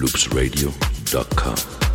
loopsradio.com.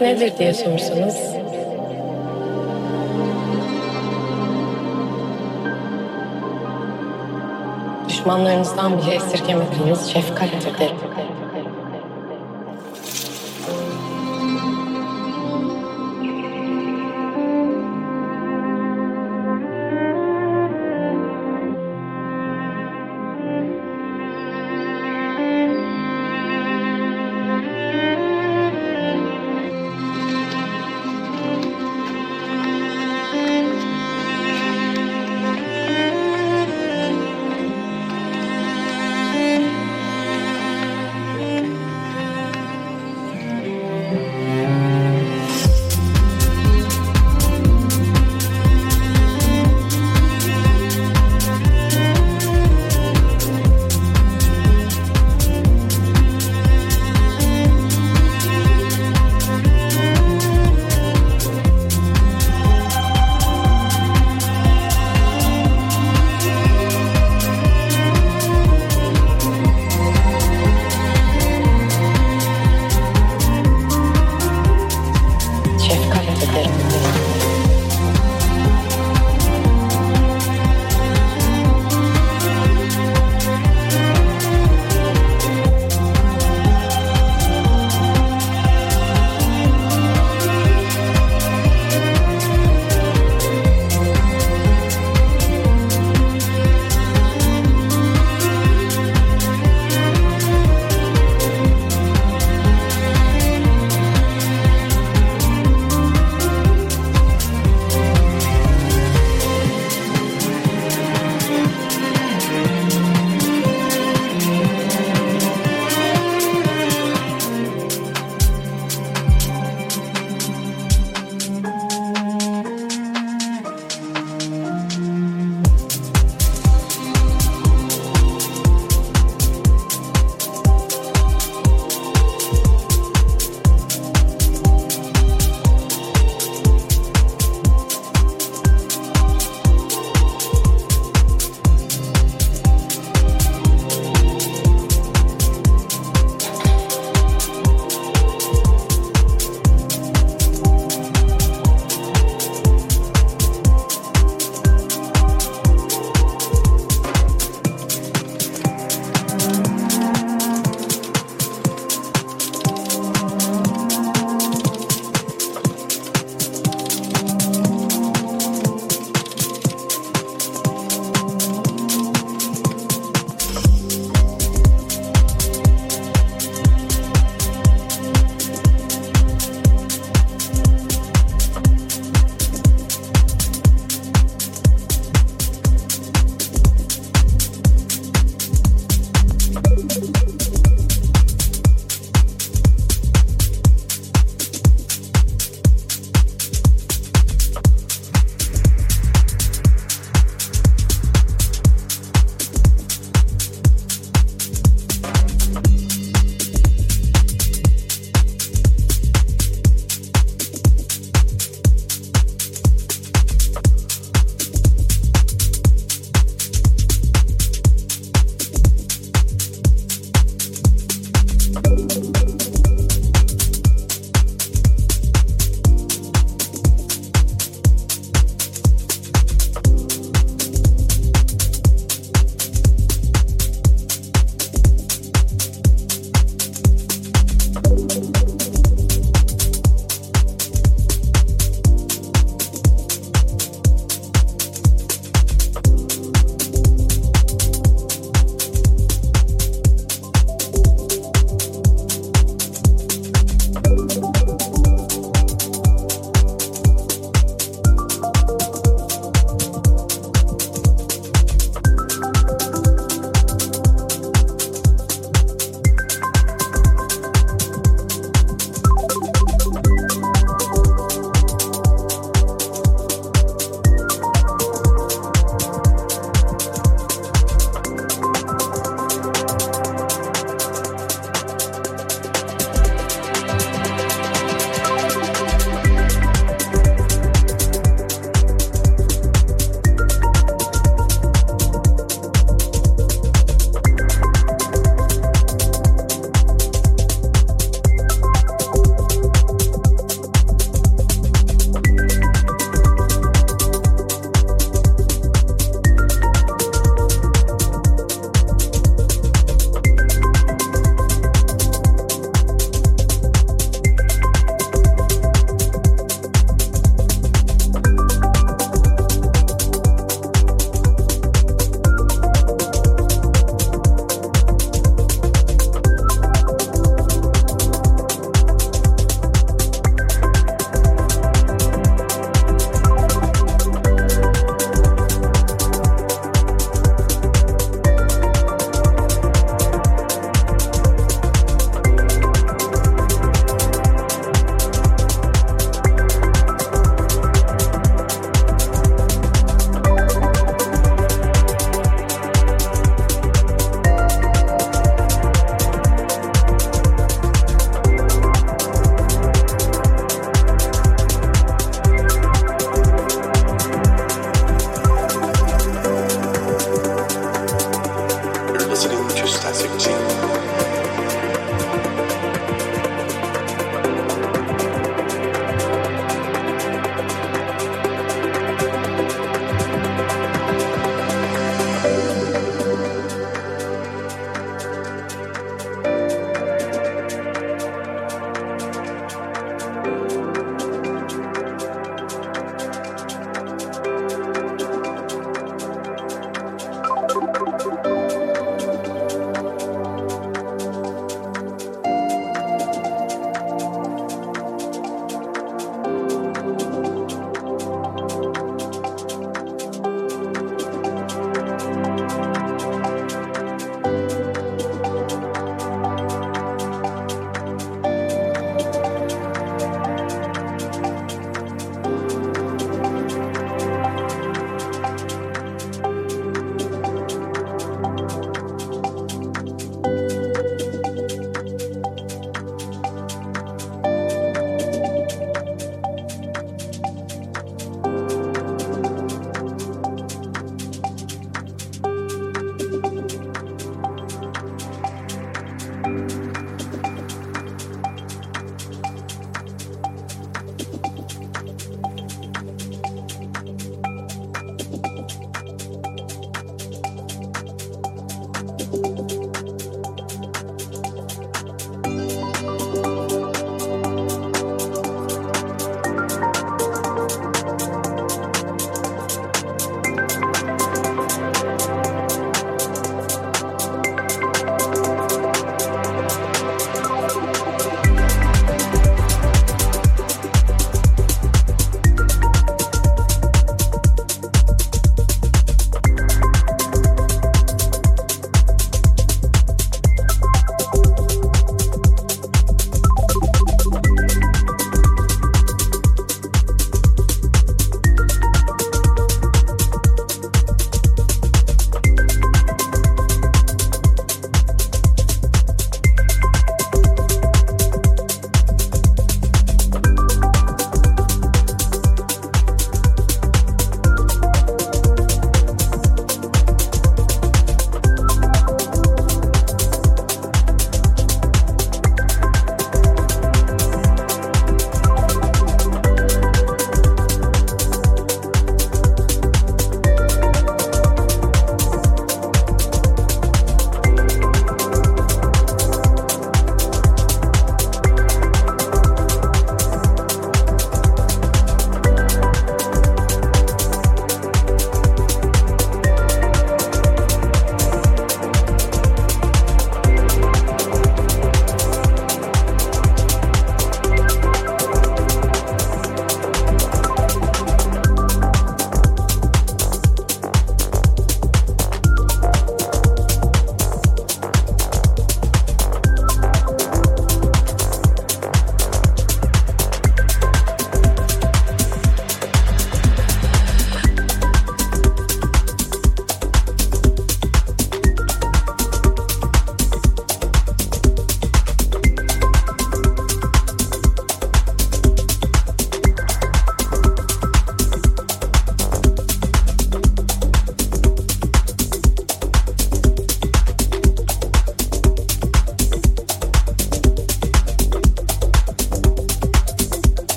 Nedir diye sorsanız düşmanlarınızdan bile esirgemediğiniz şefkattir derim.